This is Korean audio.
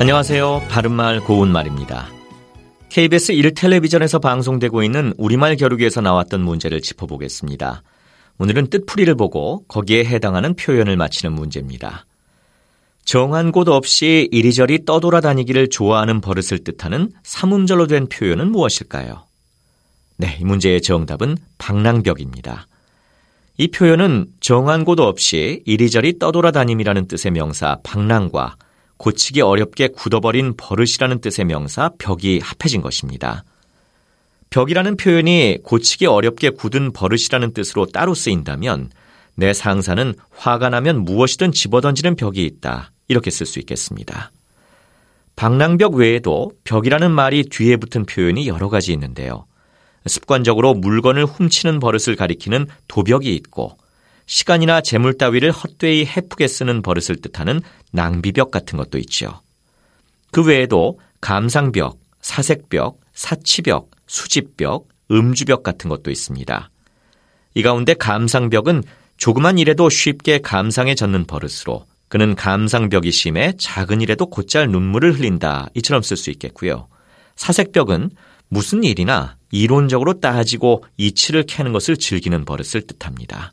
안녕하세요. 바른말 고운말입니다. KBS 1텔레비전에서 방송되고 있는 우리말 겨루기에서 나왔던 문제를 짚어보겠습니다. 오늘은 뜻풀이를 보고 거기에 해당하는 표현을 맞히는 문제입니다. 정한 곳 없이 이리저리 떠돌아다니기를 좋아하는 버릇을 뜻하는 삼음절로 된 표현은 무엇일까요? 네, 이 문제의 정답은 방랑벽입니다. 이 표현은 정한 곳 없이 이리저리 떠돌아다님이라는 뜻의 명사 방랑과 고치기 어렵게 굳어버린 버릇이라는 뜻의 명사 벽이 합해진 것입니다. 벽이라는 표현이 고치기 어렵게 굳은 버릇이라는 뜻으로 따로 쓰인다면 내 상사는 화가 나면 무엇이든 집어던지는 벽이 있다. 이렇게 쓸 수 있겠습니다. 방랑벽 외에도 벽이라는 말이 뒤에 붙은 표현이 여러 가지 있는데요. 습관적으로 물건을 훔치는 버릇을 가리키는 도벽이 있고 시간이나 재물 따위를 헛되이 해프게 쓰는 버릇을 뜻하는 낭비벽 같은 것도 있죠. 그 외에도 감상벽, 사색벽, 사치벽, 수집벽, 음주벽 같은 것도 있습니다. 이 가운데 감상벽은 조그만 일에도 쉽게 감상에 젖는 버릇으로 그는 감상벽이 심해 작은 일에도 곧잘 눈물을 흘린다 이처럼 쓸 수 있겠고요. 사색벽은 무슨 일이나 이론적으로 따지고 이치를 캐는 것을 즐기는 버릇을 뜻합니다.